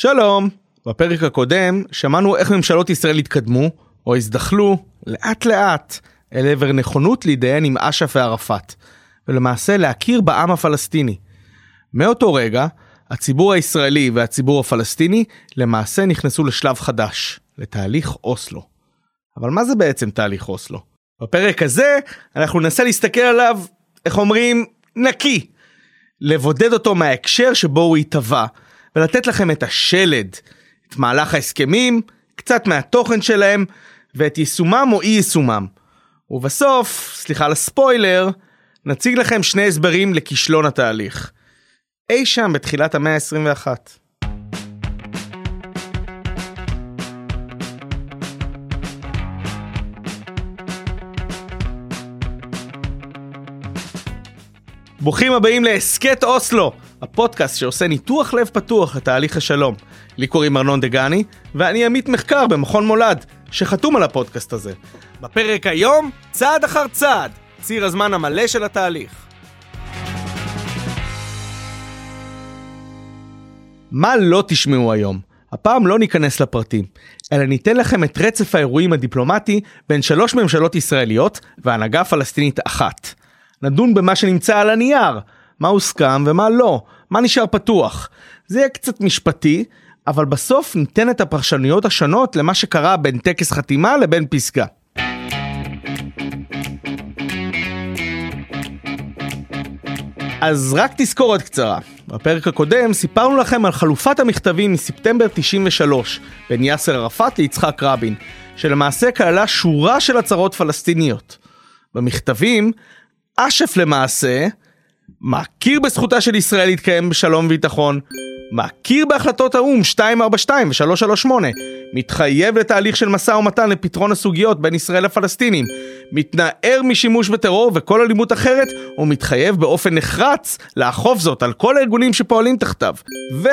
שלום, בפרק הקודם שמענו איך ממשלות ישראל התקדמו, או הזדחלו, לאט לאט, אל עבר נכונות להתדיין עם אש"ף וערפאת, ולמעשה להכיר בעם הפלסטיני. מאותו רגע, הציבור הישראלי והציבור הפלסטיני למעשה נכנסו לשלב חדש, לתהליך אוסלו. אבל מה זה בעצם תהליך אוסלו? בפרק הזה אנחנו ננסה להסתכל עליו, איך אומרים, נקי. לבודד אותו מההקשר שבו הוא התהווה, ולתת לכם את השלד, את מהלך ההסכמים, קצת מהתוכן שלהם, ואת יישומם או אי יישומם. ובסוף, סליחה על הספוילר, נציג לכם שני הסברים לכישלון התהליך. אי שם בתחילת המאה ה-21. ברוכים הבאים להסכת אוסלו, הפודקאסט שעושה ניתוח לב פתוח לתהליך השלום. לי קוראים ארנון דגני, ואני עמית מחקר במכון מולד, שחתום על הפודקאסט הזה. בפרק היום, צעד אחר צעד, ציר הזמן המלא של התהליך. מה לא תשמעו היום? הפעם לא ניכנס לפרטים, אלא ניתן לכם את רצף האירועים הדיפלומטי בין שלוש ממשלות ישראליות והנהגה פלסטינית אחת. נדון במה שנמצא על הנייר, מה הוסכם ומה לא, מה נשאר פתוח. זה יהיה קצת משפטי, אבל בסוף ניתן את הפרשנויות השונות למה שקרה בין טקס חתימה לבין פסגה. אז רק תזכורת קצרה, בפרק הקודם סיפרנו לכם על חלופת המכתבים מספטמבר 93 בין יאסר ערפאת ליצחק רבין, שלמעשה כללה שורה של הצהרות פלסטיניות. במכתבים, אש"ף למעשה מכיר בזכותה של ישראל להתקיים בשלום וביטחון, מכיר בהחלטות האו"ם 242 ו-338, מתחייב לתהליך של משא ומתן לפתרון הסוגיות בין ישראל לפלסטינים, מתנער משימוש בטרור וכל אלימות אחרת, ומתחייב באופן נחרץ לאכוף זאת על כל הארגונים שפועלים תחתיו. ו...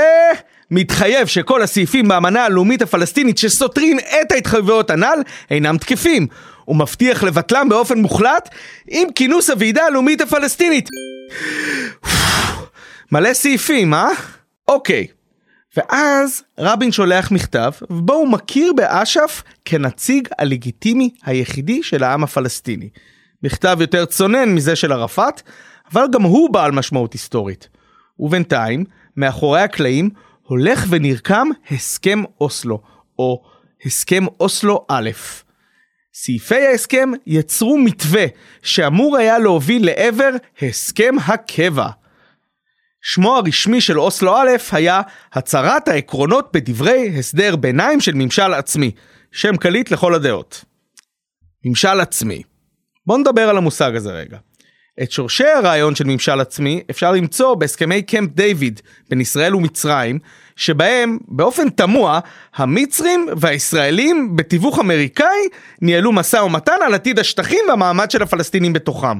מתחייב שכל הסעיפים באמנה הלאומית הפלסטינית שסותרים את ההתחייבויות הנ"ל אינם תקפים. הוא מבטיח לבטלם באופן מוחלט עם כינוס הוועידה הלאומית הפלסטינית. מלא סעיפים, אה? אוקיי. ואז רבין שולח מכתב, ובו הוא מכיר באש"ף כנציג הלגיטימי היחידי של העם הפלסטיני. מכתב יותר צונן מזה של ערפאת, אבל גם הוא בעל משמעות היסטורית. ובינתיים, מאחורי הקלעים, הולך ונרקם הסכם אוסלו, או הסכם אוסלו א'. סעיפי ההסכם יצרו מתווה שאמור היה להוביל לעבר הסכם הקבע. שמו הרשמי של אוסלו א' היה הצהרת העקרונות בדברי הסדר ביניים של ממשל עצמי, שם קליט לכל הדעות. ממשל עצמי. בואו נדבר על המושג הזה רגע. את שורשי הרעיון של ממשל עצמי אפשר למצוא בהסכמי קמפ דיוויד בין ישראל ומצרים, שבהם באופן תמוה המצרים והישראלים בתיווך אמריקאי ניהלו משא ומתן על עתיד השטחים והמעמד של הפלסטינים בתוכם.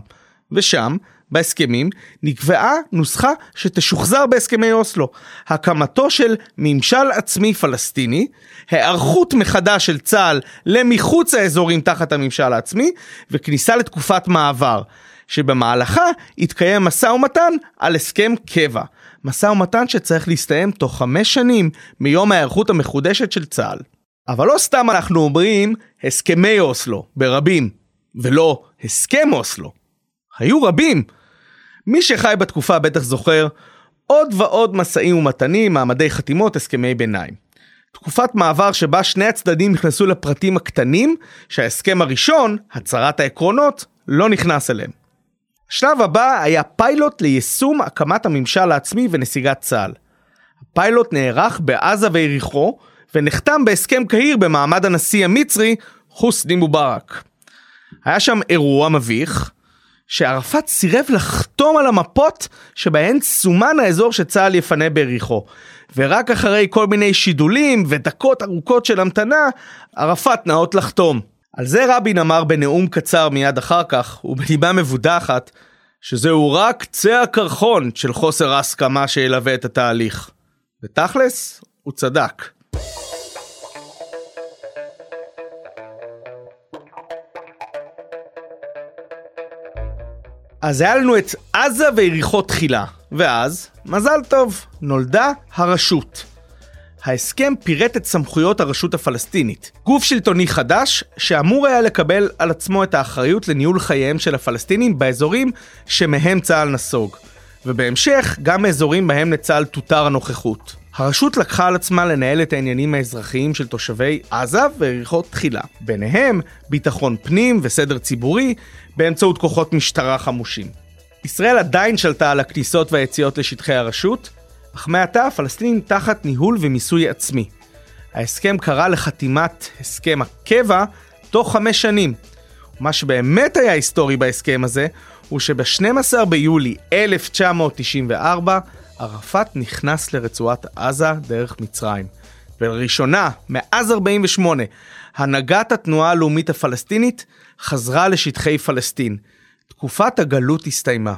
ושם, בהסכמים, נקבעה נוסחה שתשוחזר בהסכמי אוסלו, הקמתו של ממשל עצמי פלסטיני, היערכות מחדש של צה"ל למחוץ האזורים תחת הממשל העצמי, וכניסה לתקופת מעבר. שבמהלכה יתקיים משא ומתן על הסכם קבע. משא ומתן שצריך להסתיים תוך חמש שנים מיום ההיערכות המחודשת של צה"ל. אבל לא סתם אנחנו אומרים הסכמי אוסלו, ברבים, ולא הסכם אוסלו. היו רבים. מי שחי בתקופה בטח זוכר עוד ועוד משאים ומתנים, מעמדי חתימות, הסכמי ביניים. תקופת מעבר שבה שני הצדדים נכנסו לפרטים הקטנים, שההסכם הראשון, הצהרת העקרונות, לא נכנס אליהם. השלב הבא היה פיילוט ליישום הקמת הממשל העצמי ונסיגת צה"ל. הפיילוט נערך בעזה ויריחו, ונחתם בהסכם קהיר במעמד הנשיא המצרי חוסני מובארק. היה שם אירוע מביך, שערפאת סירב לחתום על המפות שבהן סומן האזור שצה"ל יפנה ביריחו. ורק אחרי כל מיני שידולים ודקות ארוכות של המתנה, ערפאת נאות לחתום. על זה רבין אמר בנאום קצר מיד אחר כך, ובנימה מבודחת, שזהו רק קצה הקרחון של חוסר ההסכמה שילווה את התהליך. ותכלס, הוא צדק. אז היה לנו את עזה ויריחו תחילה, ואז, מזל טוב, נולדה הרשות. ההסכם פירט את סמכויות הרשות הפלסטינית, גוף שלטוני חדש שאמור היה לקבל על עצמו את האחריות לניהול חייהם של הפלסטינים באזורים שמהם צה"ל נסוג, ובהמשך גם מאזורים בהם לצה"ל תותר הנוכחות. הרשות לקחה על עצמה לנהל את העניינים האזרחיים של תושבי עזה ויריחו תחילה, ביניהם ביטחון פנים וסדר ציבורי באמצעות כוחות משטרה חמושים. ישראל עדיין שלטה על הכניסות והיציאות לשטחי הרשות, אך מעתה הפלסטינים תחת ניהול ומיסוי עצמי. ההסכם קרא לחתימת הסכם הקבע תוך חמש שנים. מה שבאמת היה היסטורי בהסכם הזה, הוא שב-12 ביולי 1994, ערפאת נכנס לרצועת עזה דרך מצרים. ולראשונה, מאז 48, הנהגת התנועה הלאומית הפלסטינית חזרה לשטחי פלסטין. תקופת הגלות הסתיימה.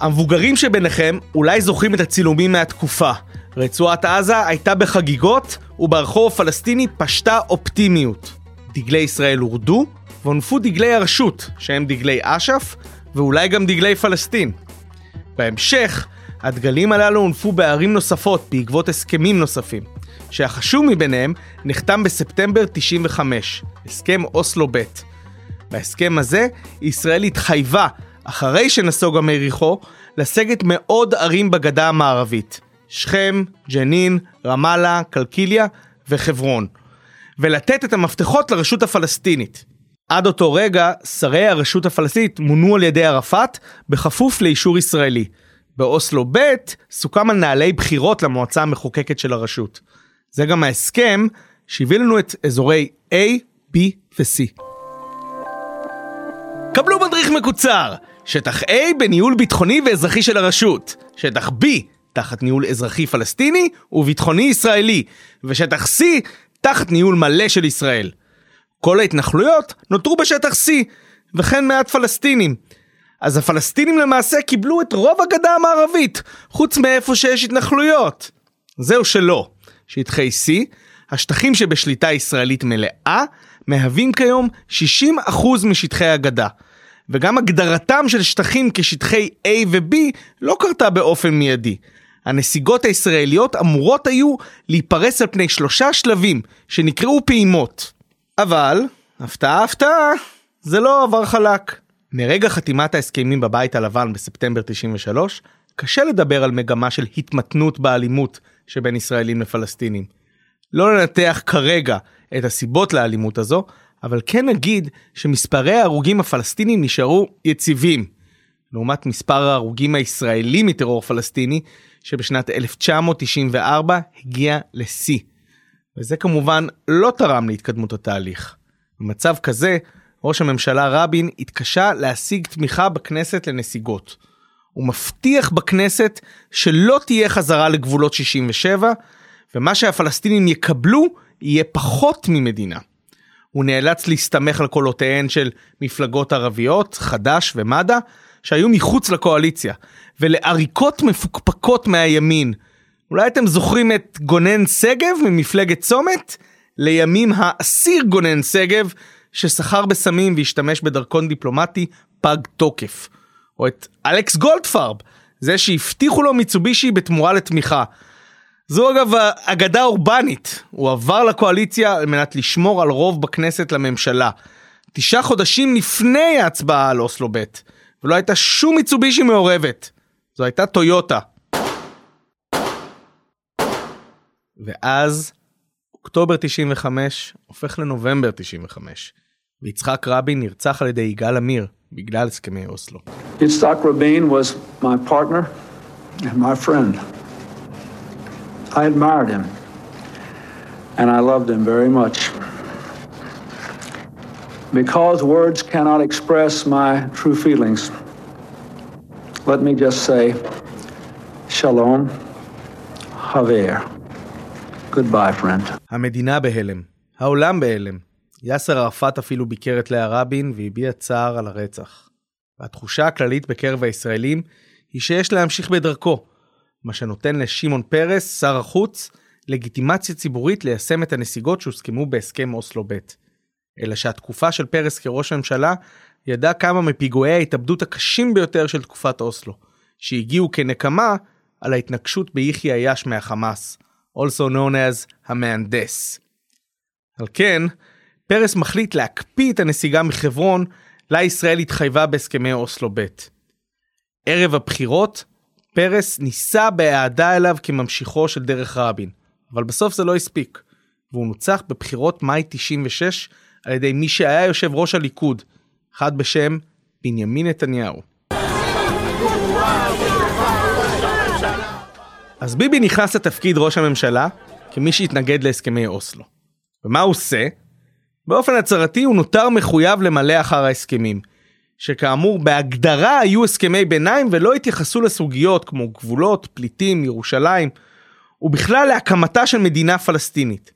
המבוגרים שביניכם אולי זוכרים את הצילומים מהתקופה. רצועת עזה הייתה בחגיגות, וברחוב הפלסטיני פשטה אופטימיות. דגלי ישראל הורדו, והונפו דגלי הרשות, שהם דגלי אש"ף, ואולי גם דגלי פלסטין. בהמשך, הדגלים הללו הונפו בערים נוספות בעקבות הסכמים נוספים, שהחשוב מביניהם נחתם בספטמבר 95, הסכם אוסלו ב'. בהסכם הזה, ישראל התחייבה, אחרי שנסוגה מיריחו, לסגת מעוד ערים בגדה המערבית, שכם, ג'נין, רמאללה, קלקיליה וחברון, ולתת את המפתחות לרשות הפלסטינית. עד אותו רגע, שרי הרשות הפלסטינית מונו על ידי ערפאת, בכפוף לאישור ישראלי. באוסלו ב' סוכם על נהלי בחירות למועצה המחוקקת של הרשות. זה גם ההסכם שהביא לנו את אזורי A, B ו-C. קבלו מדריך מקוצר! שטח A בניהול ביטחוני ואזרחי של הרשות, שטח B תחת ניהול אזרחי פלסטיני וביטחוני ישראלי, ושטח C תחת ניהול מלא של ישראל. כל ההתנחלויות נותרו בשטח C, וכן מעט פלסטינים. אז הפלסטינים למעשה קיבלו את רוב הגדה המערבית, חוץ מאיפה שיש התנחלויות. זהו שלא. שטחי C, השטחים שבשליטה ישראלית מלאה, מהווים כיום 60% משטחי הגדה. וגם הגדרתם של שטחים כשטחי A ו-B לא קרתה באופן מיידי. הנסיגות הישראליות אמורות היו להיפרס על פני שלושה שלבים שנקראו פעימות. אבל, הפתעה הפתעה, זה לא עבר חלק. מרגע חתימת ההסכמים בבית הלבן בספטמבר 93, קשה לדבר על מגמה של התמתנות באלימות שבין ישראלים לפלסטינים. לא ננתח כרגע את הסיבות לאלימות הזו, אבל כן נגיד שמספרי ההרוגים הפלסטינים נשארו יציבים, לעומת מספר ההרוגים הישראלים מטרור פלסטיני, שבשנת 1994 הגיע לשיא. וזה כמובן לא תרם להתקדמות התהליך. במצב כזה, ראש הממשלה רבין התקשה להשיג תמיכה בכנסת לנסיגות. הוא מבטיח בכנסת שלא תהיה חזרה לגבולות 67, ומה שהפלסטינים יקבלו יהיה פחות ממדינה. הוא נאלץ להסתמך על קולותיהן של מפלגות ערביות, חד"ש ומד"א, שהיו מחוץ לקואליציה, ולעריקות מפוקפקות מהימין. אולי אתם זוכרים את גונן שגב ממפלגת צומת? לימים האסיר גונן שגב, שסחר בסמים והשתמש בדרכון דיפלומטי פג תוקף. או את אלכס גולדפרב, זה שהבטיחו לו מיצובישי בתמורה לתמיכה. זו אגב אגדה אורבנית, הוא עבר לקואליציה על מנת לשמור על רוב בכנסת לממשלה. תשעה חודשים לפני ההצבעה על אוסלו ב', ולא הייתה שום מיצובישי מעורבת. זו הייתה טויוטה. ואז אוקטובר 95 הופך לנובמבר 95, ויצחק רבין נרצח על ידי יגאל עמיר בגלל הסכמי אוסלו. יצחק רבין was my partner and. I admired him and I loved him very much. Because words cannot express my true feelings, let me just say, Shalom, Haver. Goodbye, friend. המדינה בהלם, העולם בהלם. יאסר ערפאת אפילו ביקר את לאה רבין והביע צער על הרצח. והתחושה הכללית בקרב הישראלים היא שיש להמשיך בדרכו, מה שנותן לשמעון פרס, שר החוץ, לגיטימציה ציבורית ליישם את הנסיגות שהוסכמו בהסכם אוסלו ב'. אלא שהתקופה של פרס כראש ממשלה ידעה כמה מפיגועי ההתאבדות הקשים ביותר של תקופת אוסלו, שהגיעו כנקמה על ההתנגשות ביחיא עיאש מהחמאס, also known as המהנדס. על כן, פרס מחליט להקפיא את הנסיגה מחברון, לה ישראל התחייבה בהסכמי אוסלו ב'. ערב הבחירות, פרס ניסה באהדה אליו כממשיכו של דרך רבין, אבל בסוף זה לא הספיק, והוא נוצח בבחירות מאי 96 על ידי מי שהיה יושב ראש הליכוד, אחד בשם בנימין נתניהו. אז ביבי נכנס לתפקיד ראש הממשלה כמי שהתנגד להסכמי אוסלו. ומה הוא עושה? באופן הצהרתי הוא נותר מחויב למלא אחר ההסכמים, שכאמור בהגדרה היו הסכמי ביניים ולא התייחסו לסוגיות כמו גבולות, פליטים, ירושלים, ובכלל להקמתה של מדינה פלסטינית.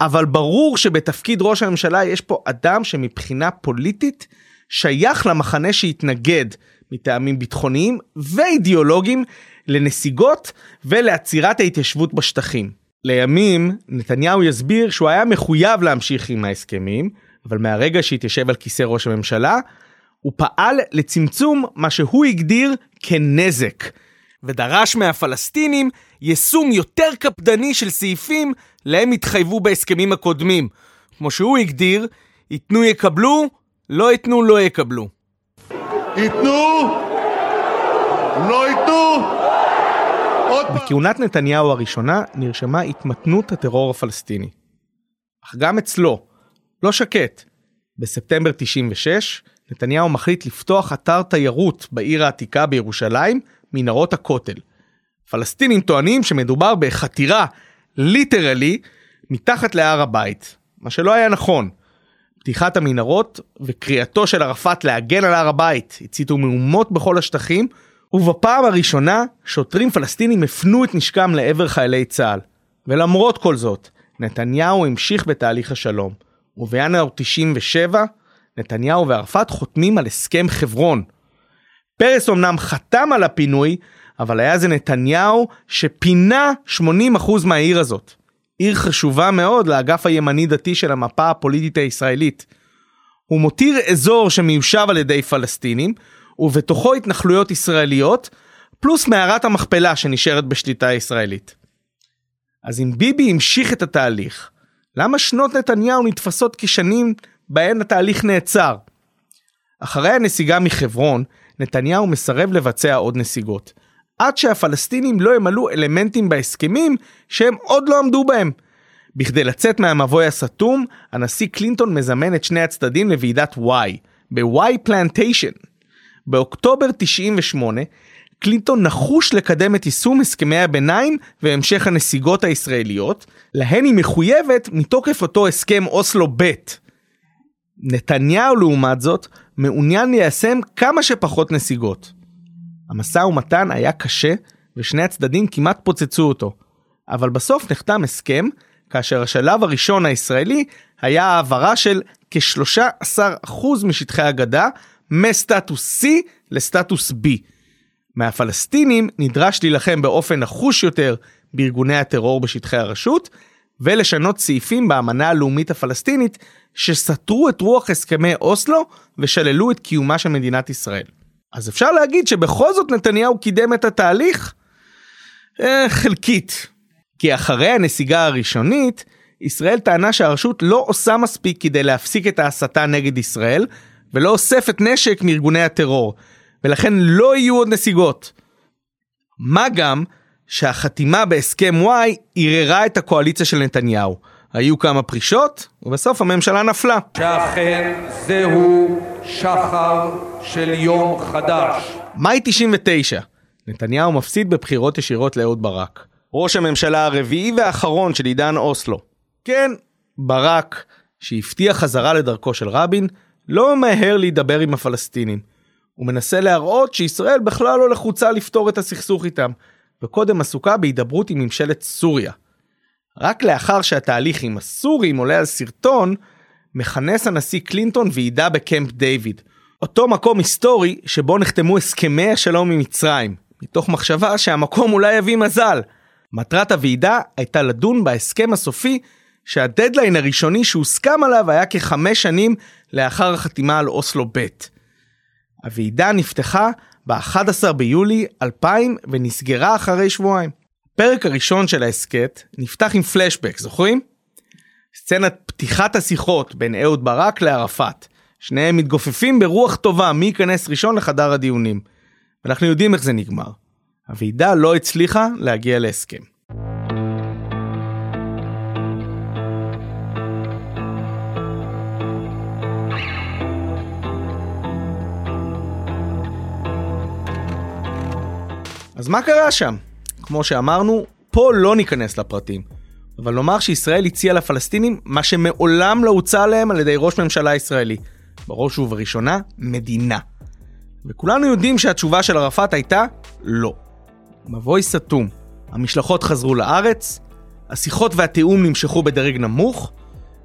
אבל ברור שבתפקיד ראש הממשלה יש פה אדם שמבחינה פוליטית שייך למחנה שהתנגד מטעמים ביטחוניים ואידיאולוגיים לנסיגות ולעצירת ההתיישבות בשטחים. לימים נתניהו יסביר שהוא היה מחויב להמשיך עם ההסכמים, אבל מהרגע שהתיישב על כיסא ראש הממשלה, הוא פעל לצמצום מה שהוא הגדיר כנזק, ודרש מהפלסטינים יישום יותר קפדני של סעיפים להם התחייבו בהסכמים הקודמים. כמו שהוא הגדיר, ייתנו יקבלו, לא ייתנו לא יקבלו. ייתנו, לא ייתנו, עוד פעם. בכהונת נתניהו הראשונה נרשמה התמתנות הטרור הפלסטיני. אך גם אצלו, לא שקט. בספטמבר 96, נתניהו מחליט לפתוח אתר תיירות בעיר העתיקה בירושלים, מנהרות הכותל. פלסטינים טוענים שמדובר בחתירה, ליטרלי, מתחת להר הבית, מה שלא היה נכון. פתיחת המנהרות וקריאתו של ערפאת להגן על הר הבית הציתו מהומות בכל השטחים, ובפעם הראשונה שוטרים פלסטינים הפנו את נשקם לעבר חיילי צה"ל. ולמרות כל זאת, נתניהו המשיך בתהליך השלום, ובינואר 97 נתניהו וערפאת חותמים על הסכם חברון. פרס אמנם חתם על הפינוי, אבל היה זה נתניהו שפינה 80% מהעיר הזאת. עיר חשובה מאוד לאגף הימני דתי של המפה הפוליטית הישראלית. הוא מותיר אזור שמיושב על ידי פלסטינים, ובתוכו התנחלויות ישראליות, פלוס מערת המכפלה שנשארת בשליטה ישראלית. אז אם ביבי המשיך את התהליך, למה שנות נתניהו נתפסות כשנים בהן התהליך נעצר? אחרי הנסיגה מחברון, נתניהו מסרב לבצע עוד נסיגות, עד שהפלסטינים לא ימלאו אלמנטים בהסכמים שהם עוד לא עמדו בהם. בכדי לצאת מהמבוי הסתום, הנשיא קלינטון מזמן את שני הצדדים לוועידת וואי, בוואי פלנטיישן. באוקטובר 98, קלינטון נחוש לקדם את יישום הסכמי הביניים והמשך הנסיגות הישראליות, להן היא מחויבת מתוקף אותו הסכם אוסלו ב'. נתניהו לעומת זאת מעוניין ליישם כמה שפחות נסיגות. המשא ומתן היה קשה ושני הצדדים כמעט פוצצו אותו, אבל בסוף נחתם הסכם כאשר השלב הראשון הישראלי היה העברה של כ-13% משטחי הגדה מסטטוס C לסטטוס B. מהפלסטינים נדרש להילחם באופן נחוש יותר בארגוני הטרור בשטחי הרשות, ולשנות סעיפים באמנה הלאומית הפלסטינית שסתרו את רוח הסכמי אוסלו ושללו את קיומה של מדינת ישראל. אז אפשר להגיד שבכל זאת נתניהו קידם את התהליך? אה, חלקית. כי אחרי הנסיגה הראשונית, ישראל טענה שהרשות לא עושה מספיק כדי להפסיק את ההסתה נגד ישראל, ולא אוספת נשק מארגוני הטרור, ולכן לא יהיו עוד נסיגות. מה גם שהחתימה בהסכם וואי ערערה את הקואליציה של נתניהו. היו כמה פרישות, ובסוף הממשלה נפלה. שאכן זהו שחר של יום חדש. מאי 99, נתניהו מפסיד בבחירות ישירות לאהוד ברק. ראש הממשלה הרביעי והאחרון של עידן אוסלו. כן, ברק, שהבטיח חזרה לדרכו של רבין, לא ממהר להידבר עם הפלסטינים. הוא מנסה להראות שישראל בכלל לא לחוצה לפתור את הסכסוך איתם, וקודם עסוקה בהידברות עם ממשלת סוריה. רק לאחר שהתהליך עם הסורים עולה על סרטון, מכנס הנשיא קלינטון ועידה בקמפ דיוויד, אותו מקום היסטורי שבו נחתמו הסכמי השלום עם מצרים, מתוך מחשבה שהמקום אולי יביא מזל. מטרת הוועידה הייתה לדון בהסכם הסופי שהדדליין הראשוני שהוסכם עליו היה כחמש שנים לאחר החתימה על אוסלו ב'. הוועידה נפתחה ב-11 ביולי 2000 ונסגרה אחרי שבועיים. הפרק הראשון של ההסכת נפתח עם פלשבק, זוכרים? סצנת פתיחת השיחות בין אהוד ברק לערפאת. שניהם מתגופפים ברוח טובה מי ייכנס ראשון לחדר הדיונים. ואנחנו יודעים איך זה נגמר. הוועידה לא הצליחה להגיע להסכם. אז מה קרה שם? כמו שאמרנו, פה לא ניכנס לפרטים. אבל נאמר שישראל הציעה לפלסטינים מה שמעולם לא הוצע להם על ידי ראש ממשלה ישראלי. בראש ובראשונה, מדינה. וכולנו יודעים שהתשובה של ערפאת הייתה לא. מבוי סתום. המשלחות חזרו לארץ, השיחות והתיאום נמשכו בדרג נמוך,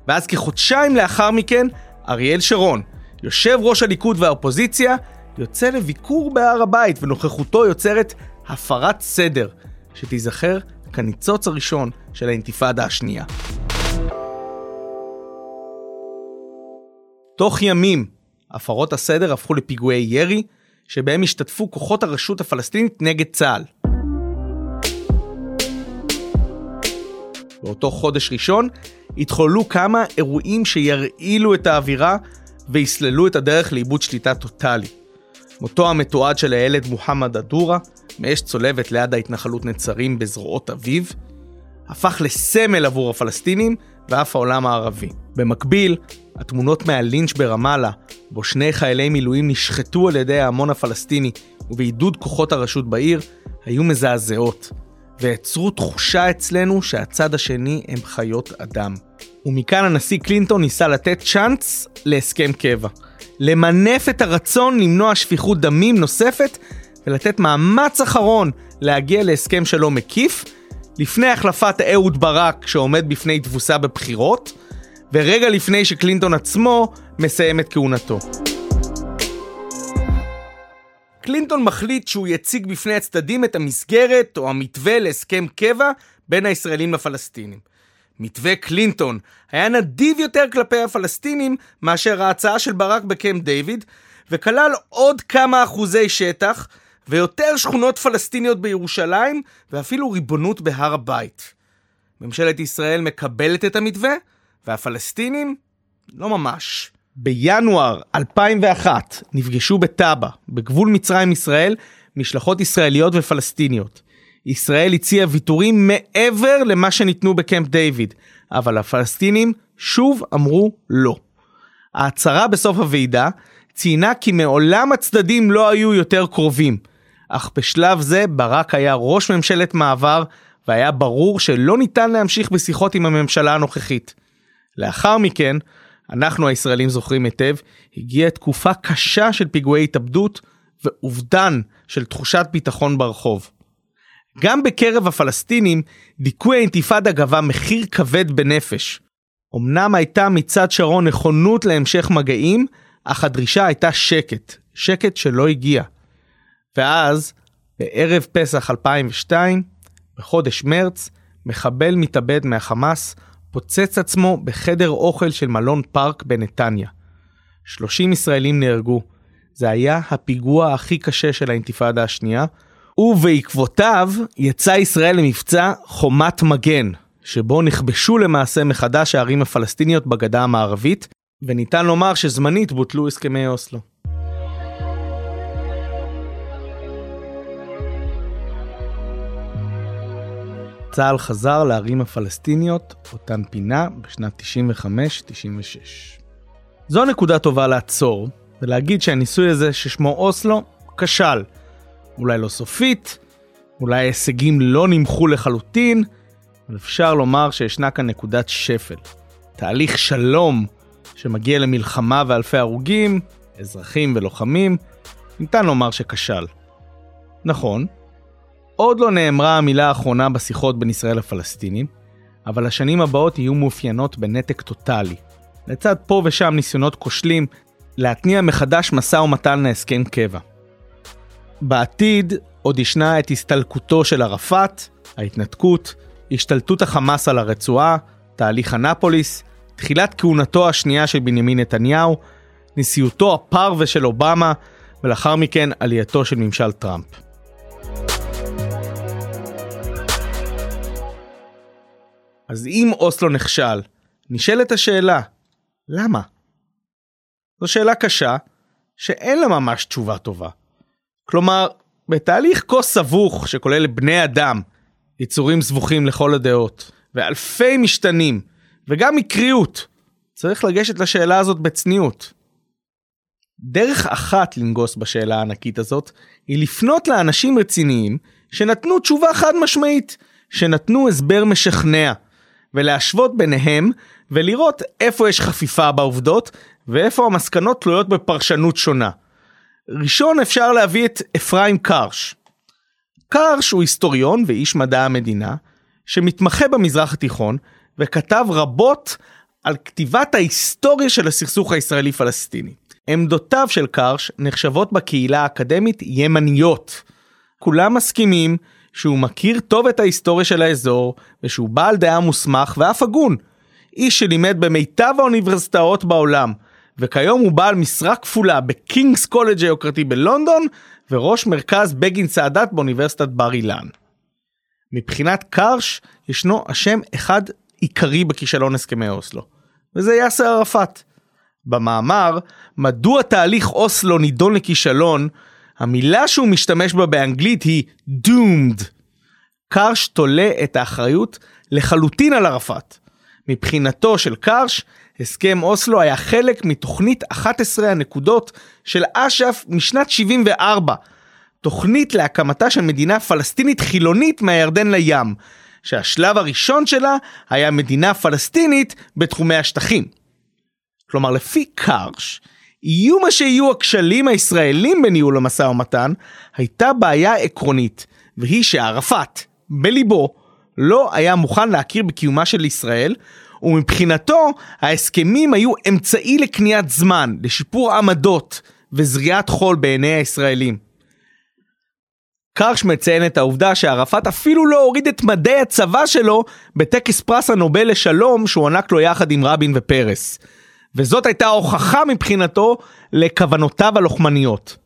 ואז כחודשיים לאחר מכן, אריאל שרון, יושב ראש הליכוד והאופוזיציה, יוצא לביקור בהר הבית, ונוכחותו יוצרת הפרת סדר, שתיזכר כניצוץ הראשון של האינתיפאדה השנייה. תוך ימים, הפרות הסדר הפכו לפיגועי ירי, שבהם השתתפו כוחות הרשות הפלסטינית נגד צה"ל. באותו חודש ראשון התחוללו כמה אירועים שירעילו את האווירה ויסללו את הדרך לאיבוד שליטה טוטאלי. מותו המתועד של הילד מוחמד א-דורה, מאש צולבת ליד ההתנחלות נצרים בזרועות אביו, הפך לסמל עבור הפלסטינים ואף העולם הערבי. במקביל, התמונות מהלינץ' ברמאללה, בו שני חיילי מילואים נשחטו על ידי ההמון הפלסטיני ובעידוד כוחות הרשות בעיר, היו מזעזעות, ויצרו תחושה אצלנו שהצד השני הם חיות אדם. ומכאן הנשיא קלינטון ניסה לתת צ'אנס להסכם קבע. למנף את הרצון למנוע שפיכות דמים נוספת ולתת מאמץ אחרון להגיע להסכם שלום מקיף, לפני החלפת אהוד ברק שעומד בפני תבוסה בבחירות, ורגע לפני שקלינטון עצמו מסיים את כהונתו. קלינטון מחליט שהוא יציג בפני הצדדים את המסגרת או המתווה להסכם קבע בין הישראלים לפלסטינים. מתווה קלינטון היה נדיב יותר כלפי הפלסטינים מאשר ההצעה של ברק בקמפ דיוויד, וכלל עוד כמה אחוזי שטח, ויותר שכונות פלסטיניות בירושלים, ואפילו ריבונות בהר הבית. ממשלת ישראל מקבלת את המתווה, והפלסטינים לא ממש. בינואר 2001 נפגשו בטאבה, בגבול מצרים-ישראל, משלחות ישראליות ופלסטיניות. ישראל הציעה ויתורים מעבר למה שניתנו בקמפ דיוויד, אבל הפלסטינים שוב אמרו לא. ההצהרה בסוף הוועידה ציינה כי מעולם הצדדים לא היו יותר קרובים, אך בשלב זה ברק היה ראש ממשלת מעבר והיה ברור שלא ניתן להמשיך בשיחות עם הממשלה הנוכחית. לאחר מכן, אנחנו הישראלים זוכרים היטב, הגיעה תקופה קשה של פיגועי התאבדות ואובדן של תחושת ביטחון ברחוב. גם בקרב הפלסטינים, דיכוי האינתיפאדה גבה מחיר כבד בנפש. אמנם הייתה מצד שרון נכונות להמשך מגעים, אך הדרישה הייתה שקט, שקט שלא הגיע. ואז, בערב פסח 2002, בחודש מרץ, מחבל מתאבד מהחמאס פוצץ עצמו בחדר אוכל של מלון פארק בנתניה. 30 ישראלים נהרגו. זה היה הפיגוע הכי קשה של האינתיפאדה השנייה, ובעקבותיו יצא ישראל למבצע חומת מגן, שבו נכבשו למעשה מחדש הערים הפלסטיניות בגדה המערבית, וניתן לומר שזמנית בוטלו הסכמי אוסלו. צה"ל חזר לערים הפלסטיניות, אותן פינה בשנת 95-96. זו נקודה טובה לעצור, ולהגיד שהניסוי הזה ששמו אוסלו כשל. אולי לא סופית, אולי ההישגים לא נמחו לחלוטין, אבל אפשר לומר שישנה כאן נקודת שפל. תהליך שלום שמגיע למלחמה ואלפי הרוגים, אזרחים ולוחמים, ניתן לומר שכשל. נכון, עוד לא נאמרה המילה האחרונה בשיחות בין ישראל לפלסטינים, אבל השנים הבאות יהיו מאופיינות בנתק טוטאלי. לצד פה ושם ניסיונות כושלים להתניע מחדש משא ומתן להסכם קבע. בעתיד עוד ישנה את הסתלקותו של ערפאת, ההתנתקות, השתלטות החמאס על הרצועה, תהליך אנפוליס, תחילת כהונתו השנייה של בנימין נתניהו, נשיאותו הפרווה של אובמה, ולאחר מכן עלייתו של ממשל טראמפ. אז אם אוסלו נכשל, נשאלת השאלה, למה? זו שאלה קשה, שאין לה ממש תשובה טובה. כלומר, בתהליך כה סבוך שכולל בני אדם, יצורים סבוכים לכל הדעות, ואלפי משתנים, וגם מקריות, צריך לגשת לשאלה הזאת בצניעות. דרך אחת לנגוס בשאלה הענקית הזאת, היא לפנות לאנשים רציניים שנתנו תשובה חד משמעית, שנתנו הסבר משכנע, ולהשוות ביניהם ולראות איפה יש חפיפה בעובדות ואיפה המסקנות תלויות בפרשנות שונה. ראשון אפשר להביא את אפרים קרש. קרש הוא היסטוריון ואיש מדע המדינה שמתמחה במזרח התיכון וכתב רבות על כתיבת ההיסטוריה של הסכסוך הישראלי פלסטיני. עמדותיו של קרש נחשבות בקהילה האקדמית ימניות. כולם מסכימים שהוא מכיר טוב את ההיסטוריה של האזור ושהוא בעל דעה מוסמך ואף הגון. איש שלימד במיטב האוניברסיטאות בעולם וכיום הוא בעל משרה כפולה בקינגס קולג' היוקרתי בלונדון וראש מרכז בגין סאדאת באוניברסיטת בר אילן. מבחינת קרש ישנו אשם אחד עיקרי בכישלון הסכמי אוסלו וזה יאסר ערפאת. במאמר מדוע תהליך אוסלו נידון לכישלון המילה שהוא משתמש בה באנגלית היא doomed. קרש תולה את האחריות לחלוטין על ערפאת. מבחינתו של קרש, הסכם אוסלו היה חלק מתוכנית 11 הנקודות של אש"ף משנת 74. תוכנית להקמתה של מדינה פלסטינית חילונית מהירדן לים, שהשלב הראשון שלה היה מדינה פלסטינית בתחומי השטחים. כלומר לפי קרש, יהיו מה שיהיו הכשלים הישראלים בניהול המשא ומתן, הייתה בעיה עקרונית, והיא שערפאת, בליבו, לא היה מוכן להכיר בקיומה של ישראל, ומבחינתו ההסכמים היו אמצעי לקניית זמן, לשיפור עמדות וזריעת חול בעיני הישראלים. קרש מציין את העובדה שערפאת אפילו לא הוריד את מדי הצבא שלו בטקס פרס הנובל לשלום שהוענק לו יחד עם רבין ופרס. וזאת הייתה הוכחה מבחינתו לכוונותיו הלוחמניות.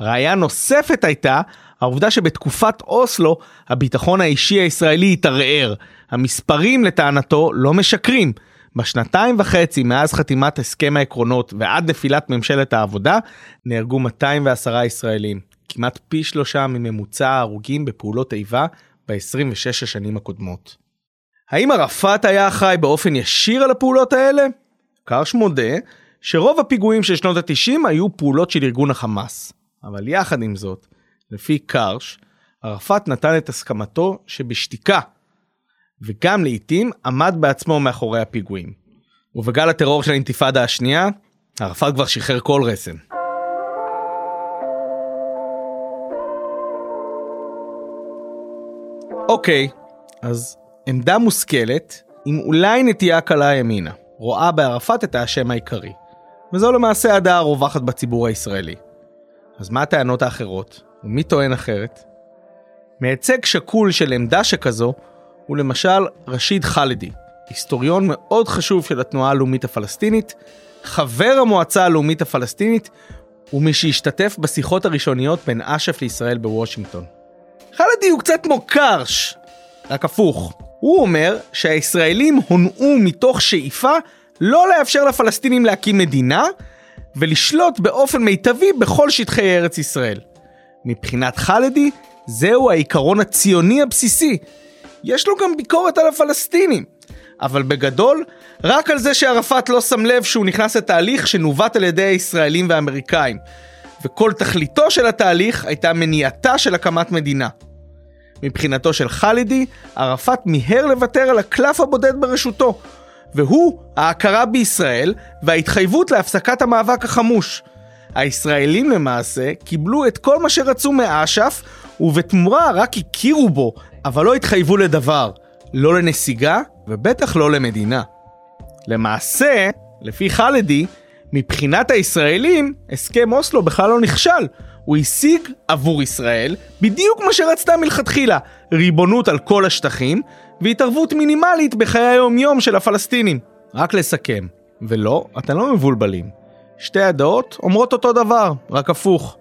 ראיה נוספת הייתה העובדה שבתקופת אוסלו הביטחון האישי הישראלי התערער. המספרים לטענתו לא משקרים. בשנתיים וחצי מאז חתימת הסכם העקרונות ועד נפילת ממשלת העבודה נהרגו 210 ישראלים, כמעט פי שלושה מממוצע ההרוגים בפעולות איבה ב-26 השנים הקודמות. האם ערפאת היה אחראי באופן ישיר על הפעולות האלה? קרש מודה שרוב הפיגועים של שנות ה-90 היו פעולות של ארגון החמאס. אבל יחד עם זאת, לפי קרש, ערפאת נתן את הסכמתו שבשתיקה, וגם לעיתים עמד בעצמו מאחורי הפיגועים. ובגל הטרור של האינתיפאדה השנייה, ערפאת כבר שחרר כל רסן. אוקיי, אז עמדה מושכלת עם אולי נטייה קלה ימינה. רואה בערפאת את האשם העיקרי. וזו למעשה הדעה הרווחת בציבור הישראלי. אז מה הטענות האחרות? ומי טוען אחרת? מייצג שקול של עמדה שכזו הוא למשל רשיד חאלדי, היסטוריון מאוד חשוב של התנועה הלאומית הפלסטינית, חבר המועצה הלאומית הפלסטינית ומי שהשתתף בשיחות הראשוניות בין אש"ף לישראל בוושינגטון. חאלדי הוא קצת כמו קרש, רק הפוך. הוא אומר שהישראלים הונעו מתוך שאיפה לא לאפשר לפלסטינים להקים מדינה ולשלוט באופן מיטבי בכל שטחי ארץ ישראל. מבחינת חלדי, זהו העיקרון הציוני הבסיסי. יש לו גם ביקורת על הפלסטינים, אבל בגדול, רק על זה שערפאת לא שם לב שהוא נכנס לתהליך שנווט על ידי הישראלים והאמריקאים, וכל תכליתו של התהליך הייתה מניעתה של הקמת מדינה. מבחינתו של חאלידי, ערפאת מיהר לוותר על הקלף הבודד ברשותו, והוא ההכרה בישראל וההתחייבות להפסקת המאבק החמוש. הישראלים למעשה קיבלו את כל מה שרצו מאש"ף, ובתמורה רק הכירו בו, אבל לא התחייבו לדבר, לא לנסיגה ובטח לא למדינה. למעשה, לפי חאלדי, מבחינת הישראלים, הסכם אוסלו בכלל לא נכשל. הוא השיג עבור ישראל בדיוק מה שרצתה מלכתחילה, ריבונות על כל השטחים והתערבות מינימלית בחיי היום-יום של הפלסטינים. רק לסכם, ולא, אתם לא מבולבלים. שתי הדעות אומרות אותו דבר, רק הפוך.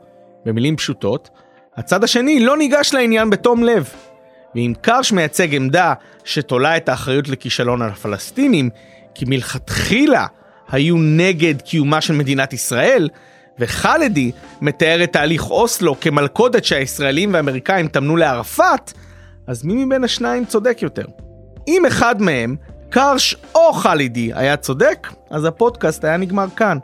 במילים פשוטות, הצד השני לא ניגש לעניין בתום לב. ואם קרש מייצג עמדה שתולה את האחריות לכישלון על הפלסטינים, כי מלכתחילה היו נגד קיומה של מדינת ישראל, וחלדי מתאר את תהליך אוסלו כמלכודת שהישראלים והאמריקאים טמנו לערפאת, אז מי מבין השניים צודק יותר? אם אחד מהם, קרש או חלידי, היה צודק, אז הפודקאסט היה נגמר כאן.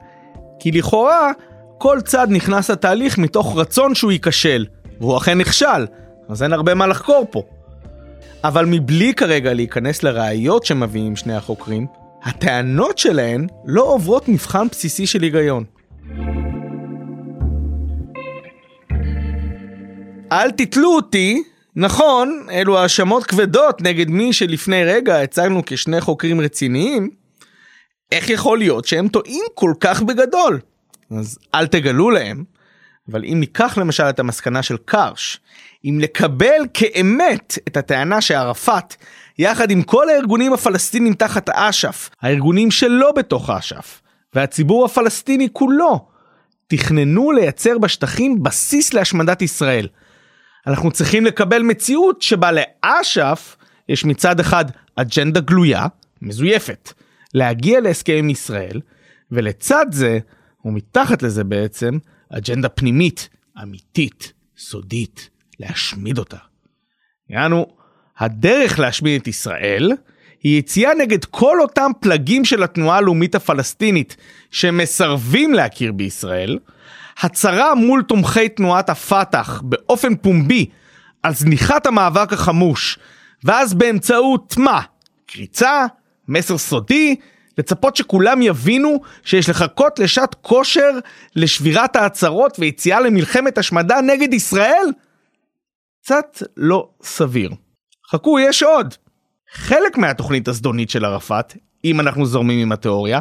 כי לכאורה, כל צד נכנס לתהליך מתוך רצון שהוא ייכשל, והוא אכן נכשל, אז אין הרבה מה לחקור פה. אבל מבלי כרגע להיכנס לראיות שמביאים שני החוקרים, הטענות שלהן לא עוברות מבחן בסיסי של היגיון. אל תתלו אותי, נכון, אלו האשמות כבדות נגד מי שלפני רגע הצגנו כשני חוקרים רציניים, איך יכול להיות שהם טועים כל כך בגדול? אז אל תגלו להם, אבל אם ניקח למשל את המסקנה של קרש, אם לקבל כאמת את הטענה שערפאת, יחד עם כל הארגונים הפלסטינים תחת אש"ף, הארגונים שלא בתוך אש"ף, והציבור הפלסטיני כולו, תכננו לייצר בשטחים בסיס להשמדת ישראל. אנחנו צריכים לקבל מציאות שבה לאש"ף יש מצד אחד אג'נדה גלויה, מזויפת, להגיע להסכם עם ישראל, ולצד זה, ומתחת לזה בעצם, אג'נדה פנימית, אמיתית, סודית, להשמיד אותה. יענו, הדרך להשמיד את ישראל היא יציאה נגד כל אותם פלגים של התנועה הלאומית הפלסטינית שמסרבים להכיר בישראל, הצהרה מול תומכי תנועת הפת"ח באופן פומבי על זניחת המאבק החמוש, ואז באמצעות מה? קריצה? מסר סודי? לצפות שכולם יבינו שיש לחכות לשעת כושר לשבירת ההצהרות ויציאה למלחמת השמדה נגד ישראל? קצת לא סביר. חכו, יש עוד. חלק מהתוכנית הזדונית של ערפאת, אם אנחנו זורמים עם התיאוריה,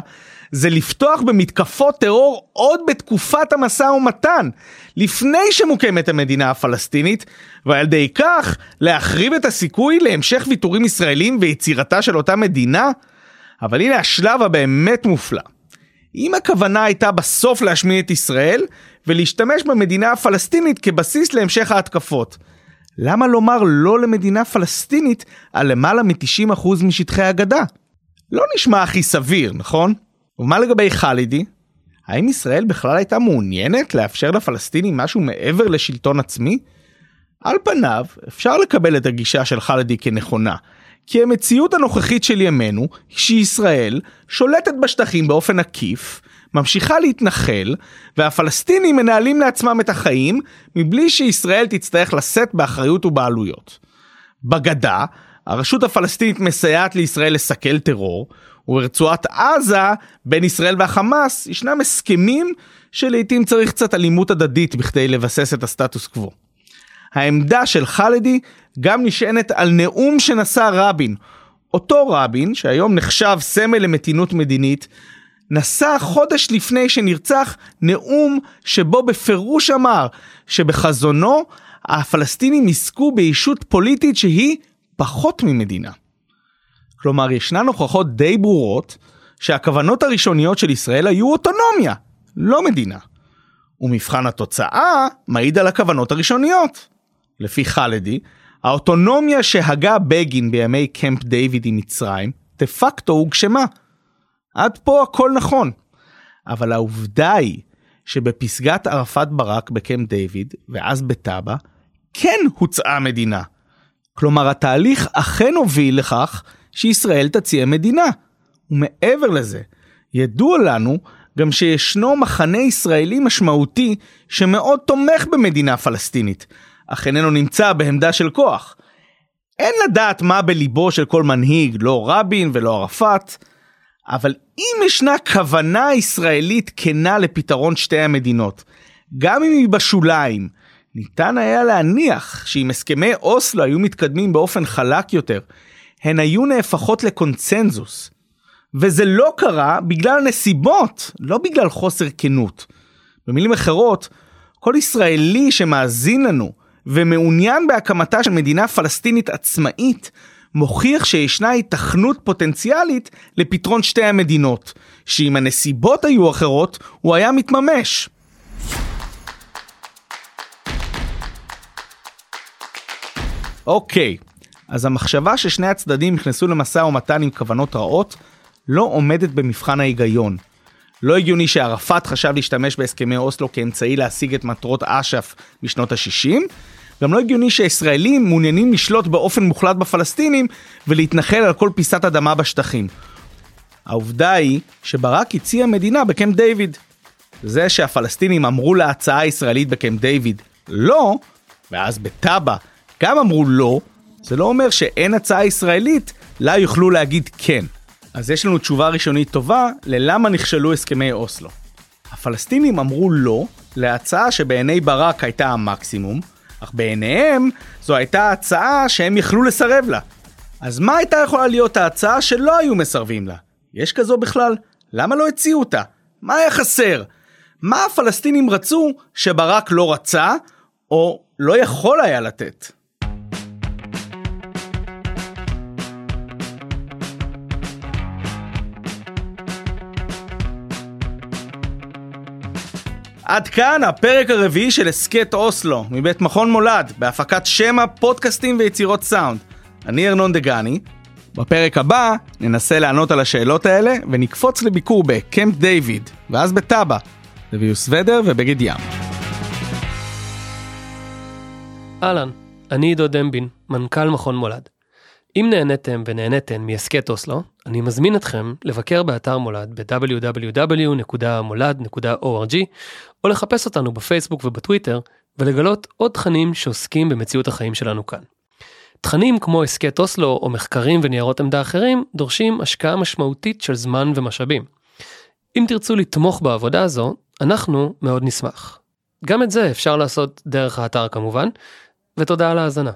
זה לפתוח במתקפות טרור עוד בתקופת המשא ומתן, לפני שמוקמת המדינה הפלסטינית, ועל ידי כך להחריב את הסיכוי להמשך ויתורים ישראלים ויצירתה של אותה מדינה. אבל הנה השלב הבאמת מופלא. אם הכוונה הייתה בסוף להשמיד את ישראל ולהשתמש במדינה הפלסטינית כבסיס להמשך ההתקפות, למה לומר לא למדינה פלסטינית על למעלה מ-90% משטחי הגדה? לא נשמע הכי סביר, נכון? ומה לגבי חלידי? האם ישראל בכלל הייתה מעוניינת לאפשר לפלסטינים משהו מעבר לשלטון עצמי? על פניו, אפשר לקבל את הגישה של חלידי כנכונה, כי המציאות הנוכחית של ימינו היא שישראל שולטת בשטחים באופן עקיף, ממשיכה להתנחל, והפלסטינים מנהלים לעצמם את החיים מבלי שישראל תצטרך לשאת באחריות ובעלויות. בגדה, הרשות הפלסטינית מסייעת לישראל לסכל טרור, וברצועת עזה, בין ישראל והחמאס, ישנם הסכמים שלעיתים צריך קצת אלימות הדדית בכדי לבסס את הסטטוס קוו. העמדה של חלדי גם נשענת על נאום שנשא רבין. אותו רבין, שהיום נחשב סמל למתינות מדינית, נשא חודש לפני שנרצח נאום שבו בפירוש אמר שבחזונו הפלסטינים יזכו בישות פוליטית שהיא פחות ממדינה. כלומר, ישנן הוכחות די ברורות שהכוונות הראשוניות של ישראל היו אוטונומיה, לא מדינה. ומבחן התוצאה מעיד על הכוונות הראשוניות. לפי חלדי, האוטונומיה שהגה בגין בימי קמפ דיוויד עם מצרים, דה פקטו הוגשמה. עד פה הכל נכון. אבל העובדה היא שבפסגת ערפאת ברק בקמפ דיוויד, ואז בטאבה, כן הוצאה מדינה. כלומר התהליך אכן הוביל לכך שישראל תציע מדינה. ומעבר לזה, ידוע לנו גם שישנו מחנה ישראלי משמעותי שמאוד תומך במדינה פלסטינית, אך איננו נמצא בעמדה של כוח. אין לדעת מה בליבו של כל מנהיג, לא רבין ולא ערפאת, אבל אם ישנה כוונה ישראלית כנה לפתרון שתי המדינות, גם אם היא בשוליים, ניתן היה להניח שאם הסכמי אוסלו היו מתקדמים באופן חלק יותר, הן היו נהפכות לקונצנזוס. וזה לא קרה בגלל נסיבות, לא בגלל חוסר כנות. במילים אחרות, כל ישראלי שמאזין לנו ומעוניין בהקמתה של מדינה פלסטינית עצמאית, מוכיח שישנה היתכנות פוטנציאלית לפתרון שתי המדינות, שאם הנסיבות היו אחרות, הוא היה מתממש. אוקיי, אז המחשבה ששני הצדדים נכנסו למשא ומתן עם כוונות רעות, לא עומדת במבחן ההיגיון. לא הגיוני שערפאת חשב להשתמש בהסכמי אוסלו כאמצעי להשיג את מטרות אש"ף בשנות ה-60, גם לא הגיוני שהישראלים מעוניינים לשלוט באופן מוחלט בפלסטינים ולהתנחל על כל פיסת אדמה בשטחים. העובדה היא שברק הציע מדינה בקמפ דיוויד. זה שהפלסטינים אמרו להצעה הישראלית בקמפ דיוויד לא, ואז בטאבה גם אמרו לא, זה לא אומר שאין הצעה ישראלית לה יוכלו להגיד כן. אז יש לנו תשובה ראשונית טובה ללמה נכשלו הסכמי אוסלו. הפלסטינים אמרו לא להצעה שבעיני ברק הייתה המקסימום, אך בעיניהם זו הייתה הצעה שהם יכלו לסרב לה. אז מה הייתה יכולה להיות ההצעה שלא היו מסרבים לה? יש כזו בכלל? למה לא הציעו אותה? מה היה חסר? מה הפלסטינים רצו שברק לא רצה, או לא יכול היה לתת? עד כאן הפרק הרביעי של הסכת אוסלו, מבית מכון מולד, בהפקת שמע, פודקאסטים ויצירות סאונד. אני ארנון דגני. בפרק הבא ננסה לענות על השאלות האלה ונקפוץ לביקור בקמפ דיוויד, ואז בטאבה, לביוס ודר ובגד ים. אהלן, אני עידו דמבין, מנכ"ל מכון מולד. אם נהניתם ונהניתן מהסכת אוסלו, אני מזמין אתכם לבקר באתר מולד ב-www.molad.org או לחפש אותנו בפייסבוק ובטוויטר ולגלות עוד תכנים שעוסקים במציאות החיים שלנו כאן. תכנים כמו הסכת אוסלו או מחקרים וניירות עמדה אחרים דורשים השקעה משמעותית של זמן ומשאבים. אם תרצו לתמוך בעבודה הזו, אנחנו מאוד נשמח. גם את זה אפשר לעשות דרך האתר כמובן, ותודה על ההאזנה.